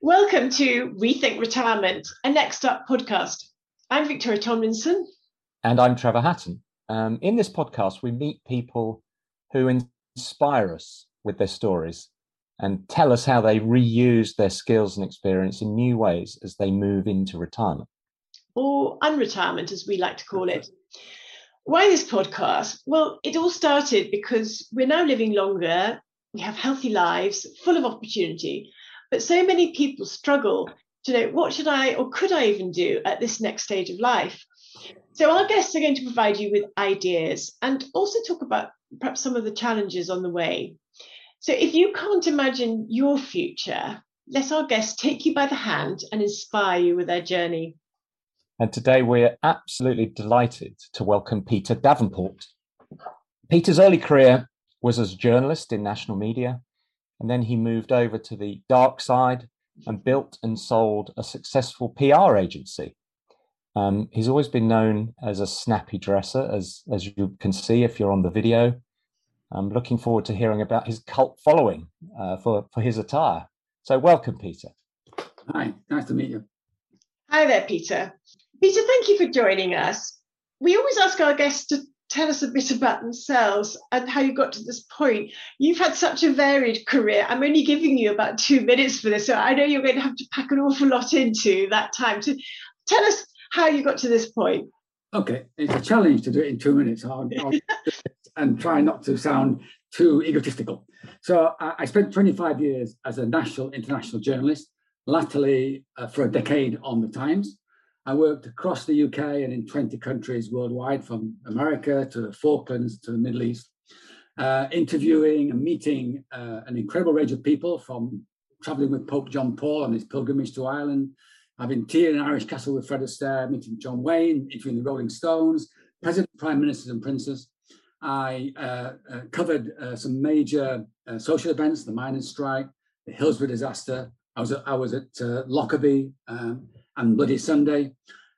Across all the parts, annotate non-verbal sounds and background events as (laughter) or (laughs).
Welcome to Rethink Retirement, a Next Up podcast. I'm Victoria Tomlinson. And I'm Trevor Hatton. Um, in this podcast, we meet people who inspire us with their stories and tell us how they reuse their skills and experience in new ways as they move into retirement. Or unretirement, as we like to call it. Why this podcast? Well, it all started because we're now living longer, we have healthy lives full of opportunity, but so many people struggle to know what should I or could I even do at this next stage of life. So our guests are going to provide you with ideas and also talk about perhaps some of the challenges on the way. So if you can't imagine your future, let our guests take you by the hand and inspire you with their journey. And today we're absolutely delighted to welcome Peter Davenport. Peter's early career was as a journalist in national media, and then he moved over to the dark side and built and sold a successful PR agency. Um, he's always been known as a snappy dresser, as as you can see if you're on the video. I'm looking forward to hearing about his cult following uh, for for his attire. So, welcome, Peter. Hi, nice to meet you. Hi there, Peter. Peter, thank you for joining us. We always ask our guests to tell us a bit about themselves and how you got to this point. You've had such a varied career. I'm only giving you about two minutes for this, so I know you're going to have to pack an awful lot into that time. So tell us how you got to this point. Okay, it's a challenge to do it in two minutes I'll, (laughs) I'll and try not to sound too egotistical. So I spent 25 years as a national, international journalist, latterly uh, for a decade on the Times. I worked across the UK and in 20 countries worldwide, from America to the Falklands to the Middle East, uh, interviewing and meeting uh, an incredible range of people from traveling with Pope John Paul on his pilgrimage to Ireland, having tea in an Irish castle with Fred Astaire, meeting John Wayne, interviewing the Rolling Stones, presidents, prime ministers, and princes. I uh, uh covered uh, some major uh, social events, the miners' strike, the Hillsborough disaster. I was at, I was at Lockerbie. Um, and Bloody Sunday.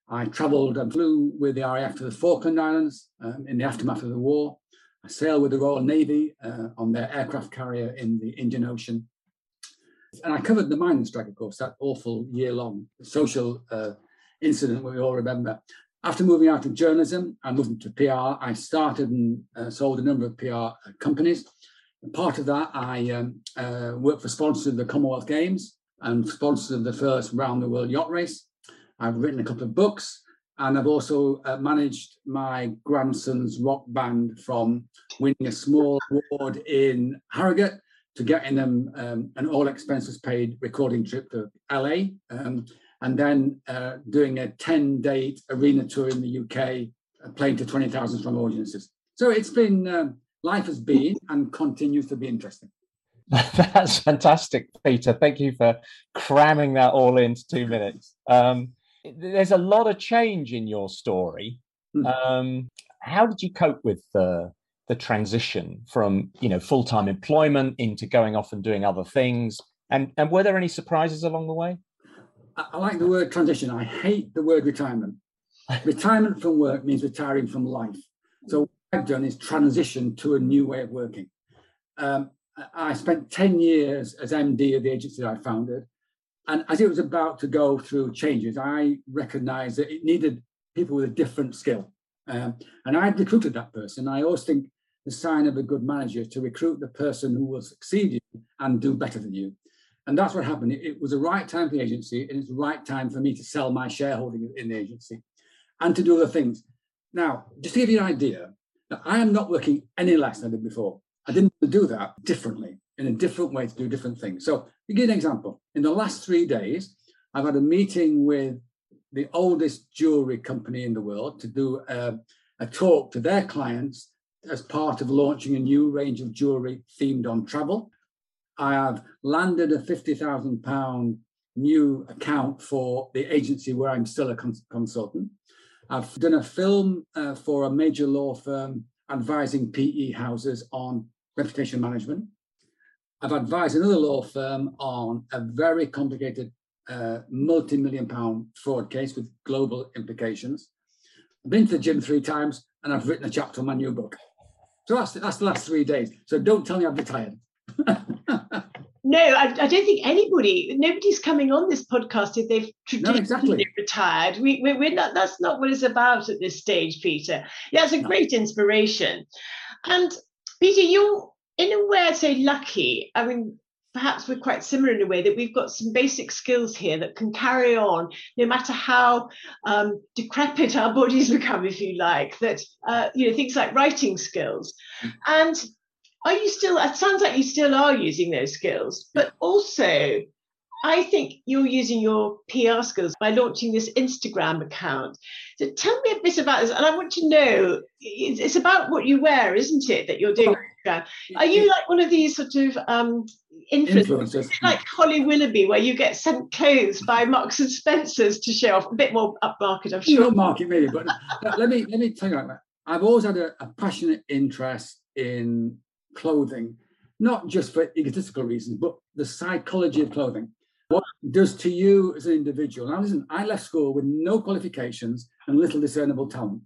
I travelled and flew with the RAF to the Falkland Islands um, in the aftermath of the war. I sailed with the Royal Navy uh, on their aircraft carrier in the Indian Ocean. And I covered the mining strike, of course, that awful year long social uh, incident we all remember. After moving out of journalism, I moved into PR. I started and uh, sold a number of PR uh, companies. And part of that, I um, uh, worked for sponsors of the Commonwealth Games and sponsors of the first round the world yacht race. I've written a couple of books, and I've also uh, managed my grandson's rock band from winning a small award in Harrogate to getting them um, an all expenses paid recording trip to LA, um, and then uh, doing a 10 date arena tour in the UK, uh, playing to 20,000 strong audiences. So it's been, um, life has been and continues to be interesting. (laughs) That's fantastic, Peter. Thank you for cramming that all into two minutes. Um, there's a lot of change in your story. Mm. Um, how did you cope with the the transition from you know full time employment into going off and doing other things? And and were there any surprises along the way? I, I like the word transition. I hate the word retirement. (laughs) retirement from work means retiring from life. So what I've done is transition to a new way of working. Um, I spent 10 years as MD of the agency I founded. And as it was about to go through changes, I recognized that it needed people with a different skill. Um, and I had recruited that person. I always think the sign of a good manager to recruit the person who will succeed you and do better than you. And that's what happened. It, it was the right time for the agency, and it's the right time for me to sell my shareholding in the agency and to do other things. Now, just to give you an idea, I am not working any less than I did before. I didn't do that differently in a different way to do different things. So, to give an example, in the last three days, I've had a meeting with the oldest jewelry company in the world to do a, a talk to their clients as part of launching a new range of jewelry themed on travel. I have landed a £50,000 new account for the agency where I'm still a cons- consultant. I've done a film uh, for a major law firm advising PE houses on reputation management. I've advised another law firm on a very complicated uh, multi million pound fraud case with global implications. I've been to the gym three times and I've written a chapter on my new book. So that's, that's the last three days. So don't tell me I've retired. (laughs) No, I, I, don't think anybody, nobody's coming on this podcast if they've traditionally no, exactly. retired. We, we, we're not, that's not what it's about at this stage, Peter. Yeah, it's a no. great inspiration. And Peter, you're in a way, I'd say lucky. I mean, perhaps we're quite similar in a way that we've got some basic skills here that can carry on no matter how um, decrepit our bodies become if you like that uh, you know things like writing skills mm. and are you still it sounds like you still are using those skills but also I think you're using your PR skills by launching this Instagram account. So tell me a bit about this. And I want to know it's about what you wear, isn't it, that you're doing? Are you like one of these sort of um, influencers, like Holly Willoughby, where you get sent clothes by Marks and Spencers to show off? A bit more upmarket, I'm sure. Not market, maybe, but let me let me tell you about that. I've always had a, a passionate interest in clothing, not just for egotistical reasons, but the psychology of clothing. What does to you as an individual? Now, listen, I left school with no qualifications and little discernible talent.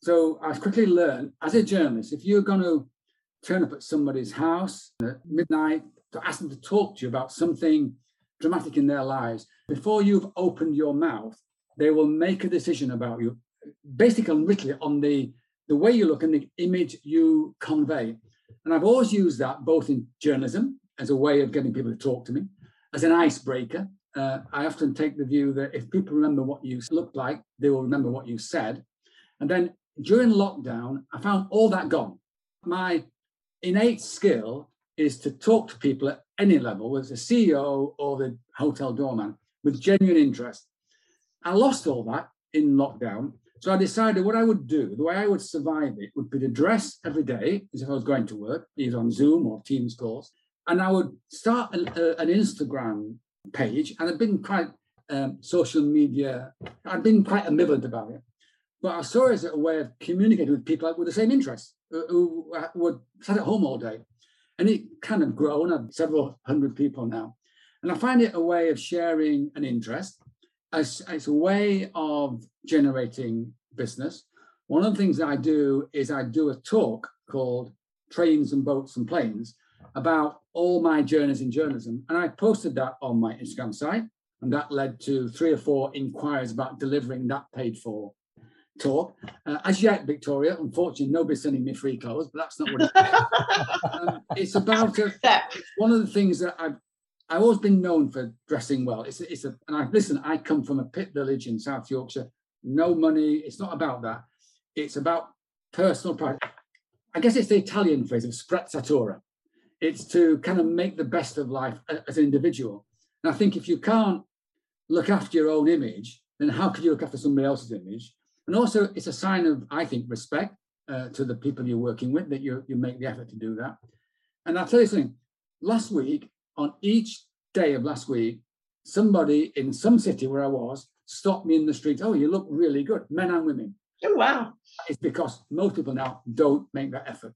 So I quickly learned as a journalist, if you're going to turn up at somebody's house at midnight to ask them to talk to you about something dramatic in their lives, before you've opened your mouth, they will make a decision about you, basically and literally on the, the way you look and the image you convey. And I've always used that both in journalism as a way of getting people to talk to me, as an icebreaker. Uh, I often take the view that if people remember what you looked like, they will remember what you said. And then during lockdown, I found all that gone. My innate skill is to talk to people at any level, whether it's a CEO or the hotel doorman, with genuine interest. I lost all that in lockdown. So I decided what I would do, the way I would survive it, would be to dress every day as if I was going to work, either on Zoom or Teams calls. And I would start an, uh, an Instagram page. And I've been quite um, social media, I've been quite ambivalent about it. But I saw as a way of communicating with people with the same interests uh, who uh, were sat at home all day. And it kind of grown, I've several hundred people now. And I find it a way of sharing an interest. As, it's a way of generating business. One of the things that I do is I do a talk called Trains and Boats and Planes about all my journeys in journalism. And I posted that on my Instagram site. And that led to three or four inquiries about delivering that paid for talk. Uh, as yet, Victoria, unfortunately, nobody's sending me free clothes, but that's not what it's um, It's about a, (laughs) it's one of the things that I've I've always been known for dressing well. It's it's a and I listen. I come from a pit village in South Yorkshire. No money. It's not about that. It's about personal pride. I guess it's the Italian phrase of sprezzatura. It's to kind of make the best of life as an individual. And I think if you can't look after your own image, then how could you look after somebody else's image? And also, it's a sign of, I think, respect uh, to the people you're working with that you, you make the effort to do that. And I'll tell you something last week, on each day of last week, somebody in some city where I was stopped me in the street. Oh, you look really good, men and women. Oh, wow. It's because most people now don't make that effort.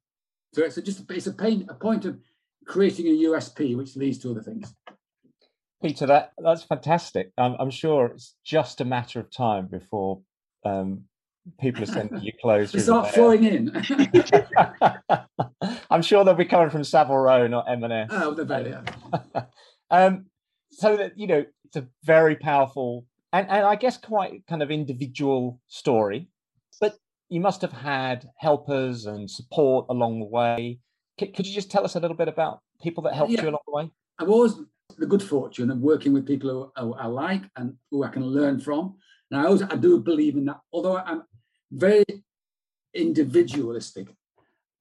So it's a, just it's a pain, a point of creating a USP, which leads to other things. Peter, that that's fantastic. I'm, I'm sure it's just a matter of time before um, people are sending you clothes. They start flowing in. (laughs) I'm sure they'll be coming from Savile Row, not M&S. Oh, the very (laughs) um, so that you know, it's a very powerful and, and I guess quite kind of individual story. But you must have had helpers and support along the way. C- could you just tell us a little bit about people that helped yeah. you along the way? I've always the good fortune of working with people who, who I like and who I can learn from. And I also I do believe in that, although I'm very individualistic.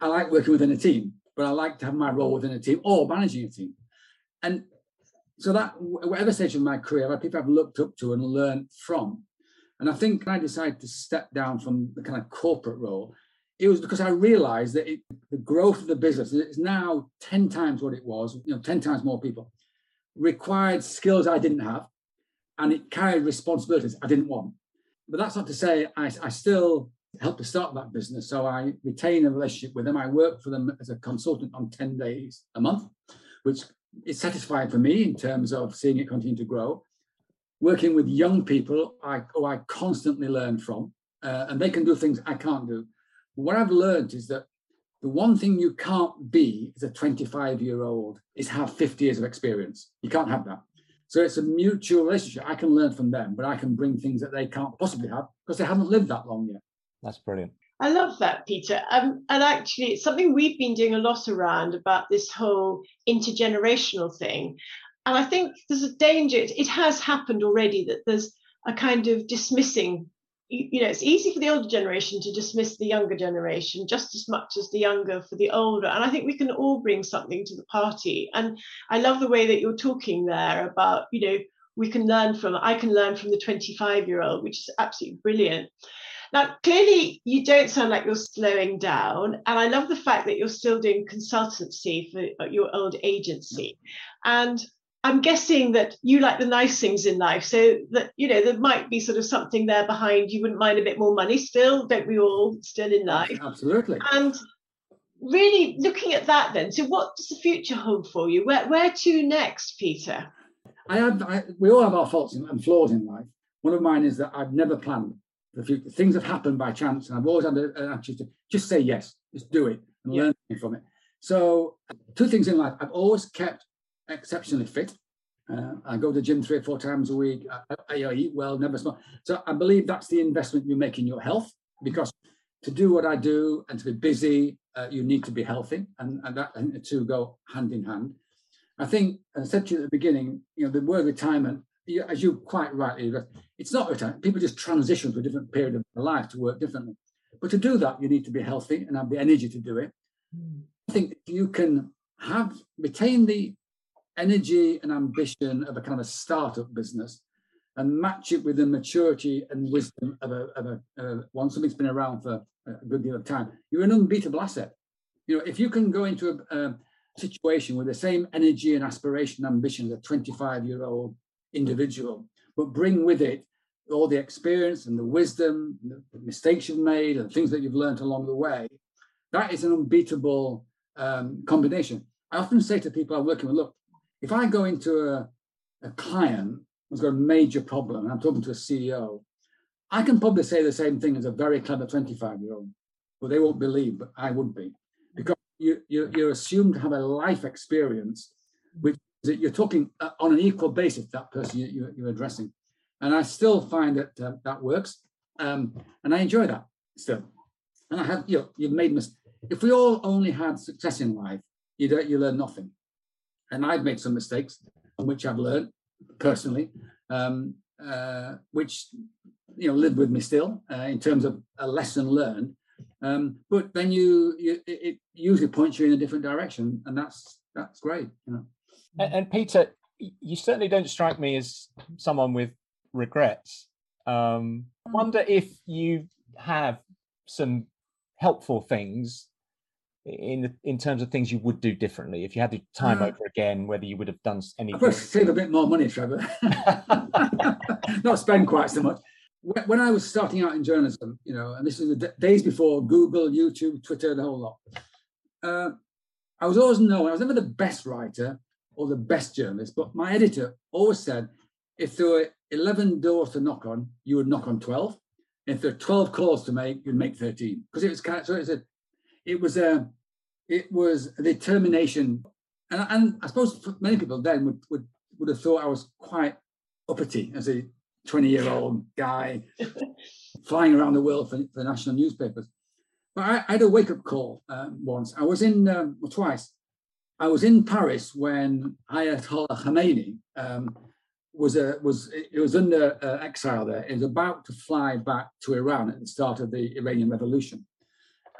I like working within a team, but I like to have my role within a team or managing a team. And so that whatever stage of my career, I've people I've looked up to and learned from. And I think I decided to step down from the kind of corporate role. It was because I realized that it, the growth of the business is now 10 times what it was, you know, 10 times more people, required skills I didn't have and it carried responsibilities I didn't want. But that's not to say I, I still help to start that business. So I retain a relationship with them. I work for them as a consultant on 10 days a month, which is satisfying for me in terms of seeing it continue to grow. Working with young people I, who I constantly learn from, uh, and they can do things I can't do. What I've learned is that the one thing you can't be as a 25 year old is have 50 years of experience. You can't have that. So it's a mutual relationship. I can learn from them, but I can bring things that they can't possibly have because they haven't lived that long yet. That's brilliant. I love that, Peter. Um, and actually, it's something we've been doing a lot around about this whole intergenerational thing. And I think there's a danger, it has happened already, that there's a kind of dismissing. You know, it's easy for the older generation to dismiss the younger generation just as much as the younger for the older. And I think we can all bring something to the party. And I love the way that you're talking there about, you know, we can learn from, I can learn from the 25 year old, which is absolutely brilliant. Now, clearly, you don't sound like you're slowing down. And I love the fact that you're still doing consultancy for your old agency. And I'm guessing that you like the nice things in life. So that, you know, there might be sort of something there behind. You wouldn't mind a bit more money still, don't we all still in life? Absolutely. And really looking at that then, so what does the future hold for you? Where, where to next, Peter? I have, I, we all have our faults and flaws in life. One of mine is that I've never planned the future. Things have happened by chance, and I've always had an attitude to just say yes, just do it and yeah. learn from it. So, two things in life: I've always kept exceptionally fit. Uh, I go to the gym three or four times a week. I, I, I, eat well, never smoke. So I believe that's the investment you make in your health because to do what I do and to be busy, uh, you need to be healthy, and, and that and the two go hand in hand. I think, I said to you at the beginning, you know, the word retirement as you quite rightly, it's not retirement. People just transition to a different period of their life to work differently. But to do that, you need to be healthy and have the energy to do it. Mm. I think you can have retain the energy and ambition of a kind of a startup business and match it with the maturity and wisdom of a, of a, of a one something's been around for a good deal of time, you're an unbeatable asset. You know, if you can go into a, a situation with the same energy and aspiration and ambition as a 25 year old individual, but bring with it all the experience and the wisdom, the mistakes you've made, and things that you've learned along the way. That is an unbeatable um, combination. I often say to people I'm working with, look, if I go into a, a client who's got a major problem, and I'm talking to a CEO, I can probably say the same thing as a very clever 25 year old, but they won't believe, but I would be. Because you, you, you're assumed to have a life experience which that you're talking uh, on an equal basis to that person you, are addressing. And I still find that uh, that works. Um, and I enjoy that still. And I have, you know, you've made mistakes. If we all only had success in life, you don't, you learn nothing. And I've made some mistakes which I've learned personally, um, uh, which, you know, live with me still uh, in terms of a lesson learned. Um, but then you, you, it usually points you in a different direction. And that's, that's great, you know. And, and Peter, you certainly don't strike me as someone with regrets. Um, I wonder if you have some helpful things in in terms of things you would do differently if you had the time uh, over again whether you would have done anything I save a bit more money trevor (laughs) not spend quite so much when i was starting out in journalism you know and this is the days before google youtube twitter the whole lot uh, i was always known i was never the best writer or the best journalist, but my editor always said if there were 11 doors to knock on, you would knock on 12. If there are 12 calls to make, you'd make 13. Because it was kind of, so it was a, it was a, it was a determination. And, and I suppose many people then would, would, would have thought I was quite uppity as a 20 year old guy (laughs) flying around the world for, for national newspapers. But I, I had a wake up call um, once. I was in, um, well, twice. I was in Paris when Ayatollah Khomeini um, was a, was it was under uh, exile there. He was about to fly back to Iran at the start of the Iranian Revolution,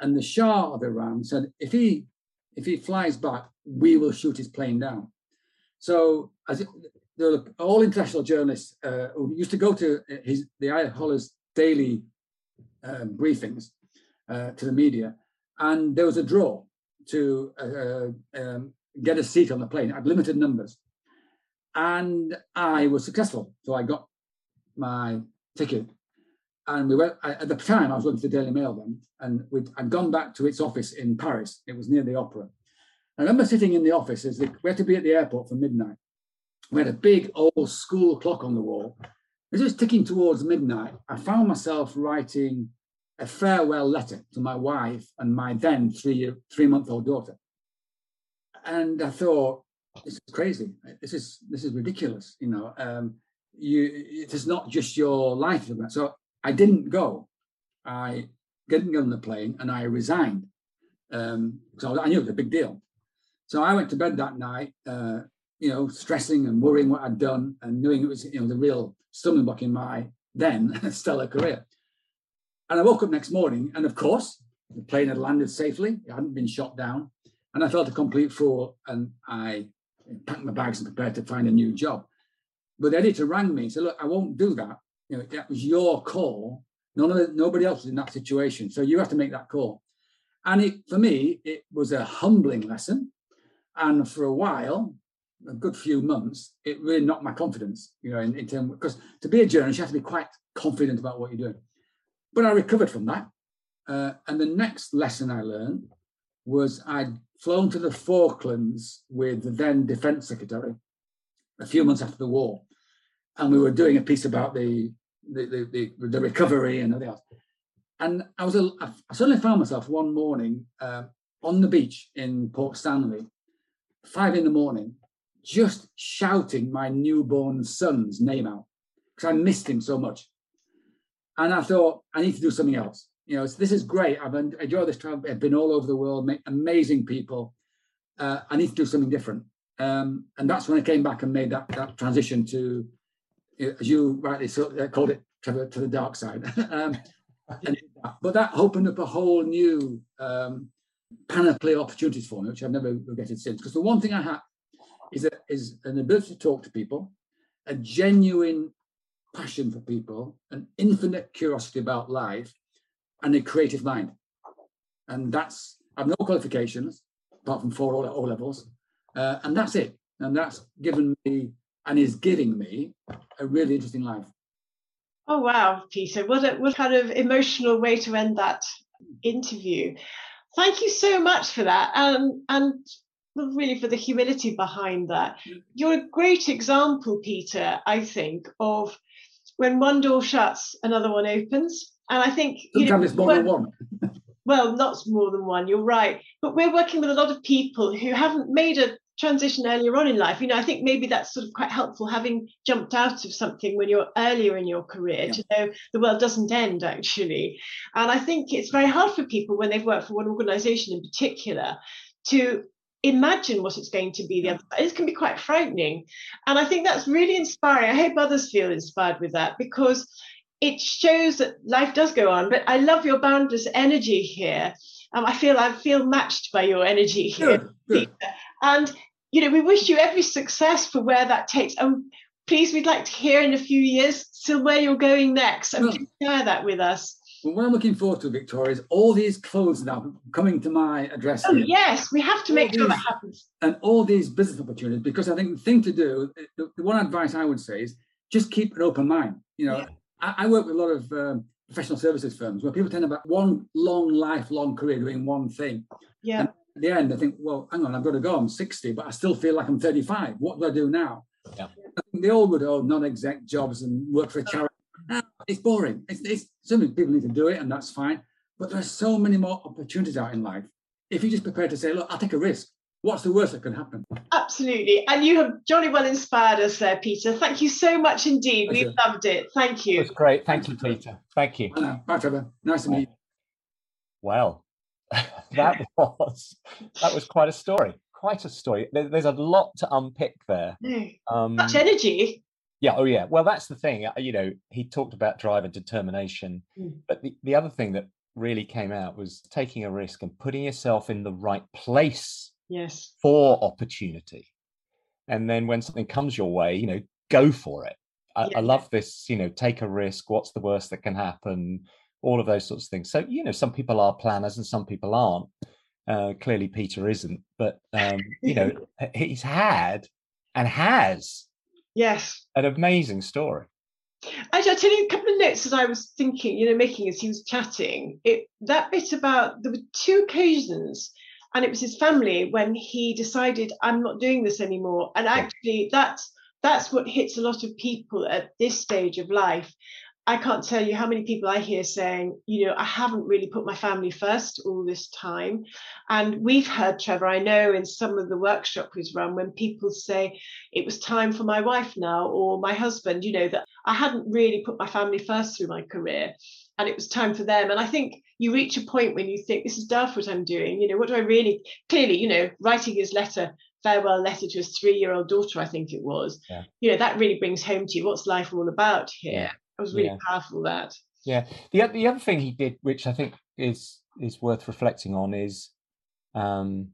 and the Shah of Iran said, if he if he flies back, we will shoot his plane down. So as it, all international journalists uh, who used to go to his the Ayatollah's daily um, briefings uh, to the media, and there was a draw to uh, um, get a seat on the plane. Had limited numbers. And I was successful. So I got my ticket. And we went, I, at the time, I was working for the Daily Mail then, and we'd, I'd gone back to its office in Paris. It was near the opera. I remember sitting in the office as the, we had to be at the airport for midnight. We had a big old school clock on the wall. As it was ticking towards midnight, I found myself writing a farewell letter to my wife and my then three three month old daughter. And I thought, this is crazy. This is this is ridiculous. You know, um, you it is not just your life. So I didn't go. I didn't get on the plane and I resigned. Um, so I knew it was a big deal. So I went to bed that night, uh, you know, stressing and worrying what I'd done and knowing it was, you know, the real stumbling block in my then (laughs) stellar career. And I woke up next morning, and of course, the plane had landed safely. It hadn't been shot down. And I felt a complete fool. And I packed my bags and prepared to find a new job. But the editor rang me and said, Look, I won't do that. You know, that was your call. None of the, nobody else was in that situation. So you have to make that call. And it, for me, it was a humbling lesson. And for a while, a good few months, it really knocked my confidence, you know, in, in terms because to be a journalist, you have to be quite confident about what you're doing. But I recovered from that. Uh, and the next lesson I learned was I'd flown to the Falklands with the then Defence Secretary a few months after the war. And we were doing a piece about the the, the, the, the recovery and everything else. And I was a, I suddenly found myself one morning uh, on the beach in Port Stanley, five in the morning, just shouting my newborn son's name out because I missed him so much. And I thought, I need to do something else. You know, this is great. I've enjoyed this travel. I've been all over the world, met amazing people. Uh, I need to do something different. Um, and that's when I came back and made that, that transition to, as you rightly uh, called it, Trevor, to the dark side. (laughs) um, but that opened up a whole new um, panoply of opportunities for me, which I've never regretted since. Because the one thing I had is, is an ability to talk to people, a genuine passion for people, an infinite curiosity about life, and a creative mind. And that's, I have no qualifications apart from four O levels. Uh, and that's it. And that's given me and is giving me a really interesting life. Oh, wow, Peter. What a, what kind of emotional way to end that interview. Thank you so much for that. Um, and really for the humility behind that. You're a great example, Peter, I think, of when one door shuts, another one opens. And I think sometimes you know, it's more than one. (laughs) well, not more than one. You're right, but we're working with a lot of people who haven't made a transition earlier on in life. You know, I think maybe that's sort of quite helpful having jumped out of something when you're earlier in your career yeah. to know the world doesn't end actually. And I think it's very hard for people when they've worked for one organization in particular to imagine what it's going to be the other it can be quite frightening and i think that's really inspiring i hope others feel inspired with that because it shows that life does go on but i love your boundless energy here um, i feel i feel matched by your energy here good, good. And you know we wish you every success for where that takes and please we'd like to hear in a few years still where you're going next and well, share that with us well, what I'm looking forward to, Victoria, is all these clothes now coming to my address. Oh, here. yes, we have to all make these, sure that happens. And all these business opportunities, because I think the thing to do, the, the one advice I would say is just keep an open mind. You know, yeah. I, I, work with a lot of um, professional services firms where people tend to have one long, lifelong career doing one thing. Yeah. And at the end, I think, well, hang on, I've got to go. I'm 60, but I still feel like I'm 35. What do I do now? Yeah. they all would own non-exec jobs and work for a charity it's boring. It's, it's some people need to do it, and that's fine. But there's so many more opportunities out in life. If you're just prepared to say, look, I'll take a risk. What's the worst that can happen? Absolutely. And you have jolly well inspired us there, Peter. Thank you so much indeed. We loved it. Thank you. That's great. Thank you, Peter. Thank you. Bye, Trevor. Nice to meet you. Well, that (laughs) was that was quite a story. Quite a story. there's a lot to unpick there. Um, Much energy. Yeah. Oh, yeah. Well, that's the thing. Uh, you know, he talked about drive and determination, mm. but the, the other thing that really came out was taking a risk and putting yourself in the right place. Yes. For opportunity, and then when something comes your way, you know, go for it. I, yeah. I love this. You know, take a risk. What's the worst that can happen? All of those sorts of things. So you know, some people are planners and some people aren't. Uh, clearly, Peter isn't, but um, you know, (laughs) he's had and has Yes. An amazing story. Actually, I'll tell you a couple of notes as I was thinking, you know, making as he was chatting. It that bit about there were two occasions, and it was his family when he decided I'm not doing this anymore. And actually, that's that's what hits a lot of people at this stage of life. I can't tell you how many people I hear saying, you know, I haven't really put my family first all this time. And we've heard, Trevor, I know in some of the workshop we've run, when people say it was time for my wife now or my husband, you know, that I hadn't really put my family first through my career and it was time for them. And I think you reach a point when you think, this is daft what I'm doing. You know, what do I really, clearly, you know, writing his letter farewell letter to his three-year-old daughter, I think it was. Yeah. You know, that really brings home to you what's life all about here. It was really yeah. powerful that. Yeah. The the other thing he did, which I think is is worth reflecting on, is um,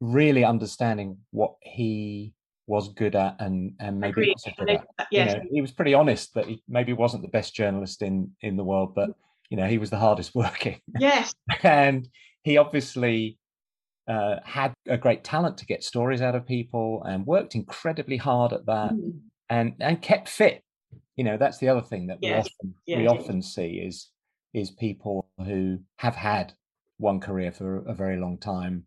really understanding what he was good at and and maybe Agreed. wasn't good at. Yes. You know, he was pretty honest that he maybe wasn't the best journalist in in the world, but you know he was the hardest (laughs) working. Yes. and he obviously uh, had a great talent to get stories out of people and worked incredibly hard at that mm. and and kept fit you know that's the other thing that we often yeah, we yeah. often see is is people who have had one career for a very long time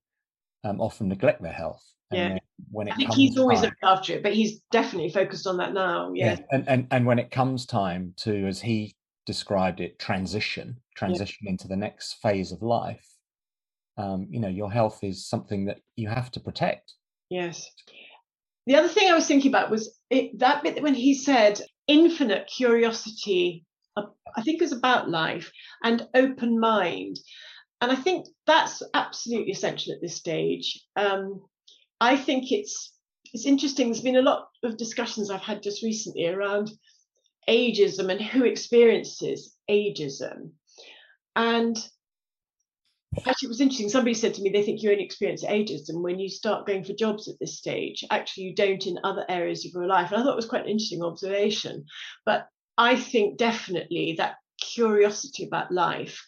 um, often neglect their health. yeah. When it I think he's always time, looked after it, but he's definitely focused on that now. Yeah. yeah. And, and and when it comes time to, as he described it, transition, transition into the next phase of life, um, you know, your health is something that you have to protect. Yes. The other thing I was thinking about was it, that bit when he said infinite curiosity, I think is about life and open mind. And I think that's absolutely essential at this stage. Um, I think it's it's interesting. There's been a lot of discussions I've had just recently around ageism and who experiences ageism. And Actually, it was interesting. Somebody said to me they think you only experience ageism when you start going for jobs at this stage. Actually, you don't in other areas of your life. And I thought it was quite an interesting observation. But I think definitely that curiosity about life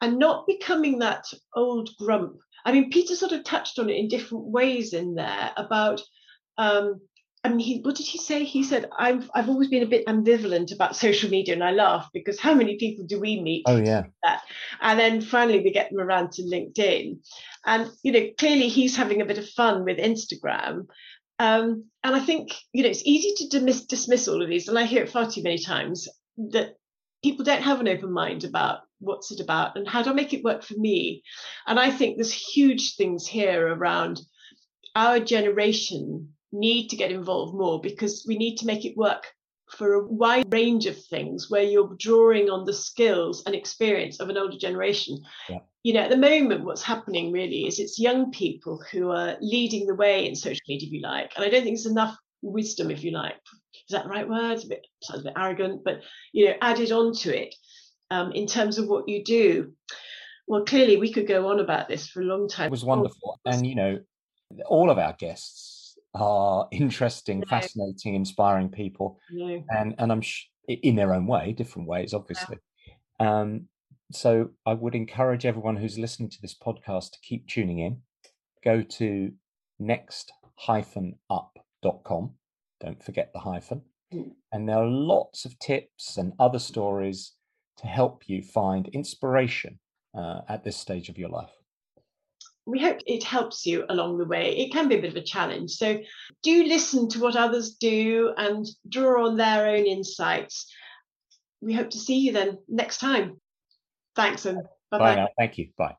and not becoming that old grump. I mean, Peter sort of touched on it in different ways in there about um, I mean, he, what did he say? He said, I've, I've always been a bit ambivalent about social media. And I laugh because how many people do we meet? Oh, yeah. That? And then finally we get them around to LinkedIn. And, you know, clearly he's having a bit of fun with Instagram. Um, and I think, you know, it's easy to dismiss, dismiss all of these. And I hear it far too many times that people don't have an open mind about what's it about and how do I make it work for me. And I think there's huge things here around our generation need to get involved more because we need to make it work for a wide range of things where you're drawing on the skills and experience of an older generation. Yeah. You know, at the moment, what's happening really is it's young people who are leading the way in social media, if you like. And I don't think there's enough wisdom, if you like. Is that the right word? It's a bit sounds a bit arrogant, but you know, added onto it um, in terms of what you do. Well, clearly we could go on about this for a long time. It was wonderful. And you know, all of our guests are interesting, no. fascinating, inspiring people, no. and and I'm sh- in their own way, different ways, obviously. Yeah. Um, so I would encourage everyone who's listening to this podcast to keep tuning in. Go to next-up.com. Don't forget the hyphen. Mm. And there are lots of tips and other stories to help you find inspiration uh, at this stage of your life we hope it helps you along the way. It can be a bit of a challenge. So do listen to what others do and draw on their own insights. We hope to see you then next time. Thanks and bye bye. Thank you. Bye.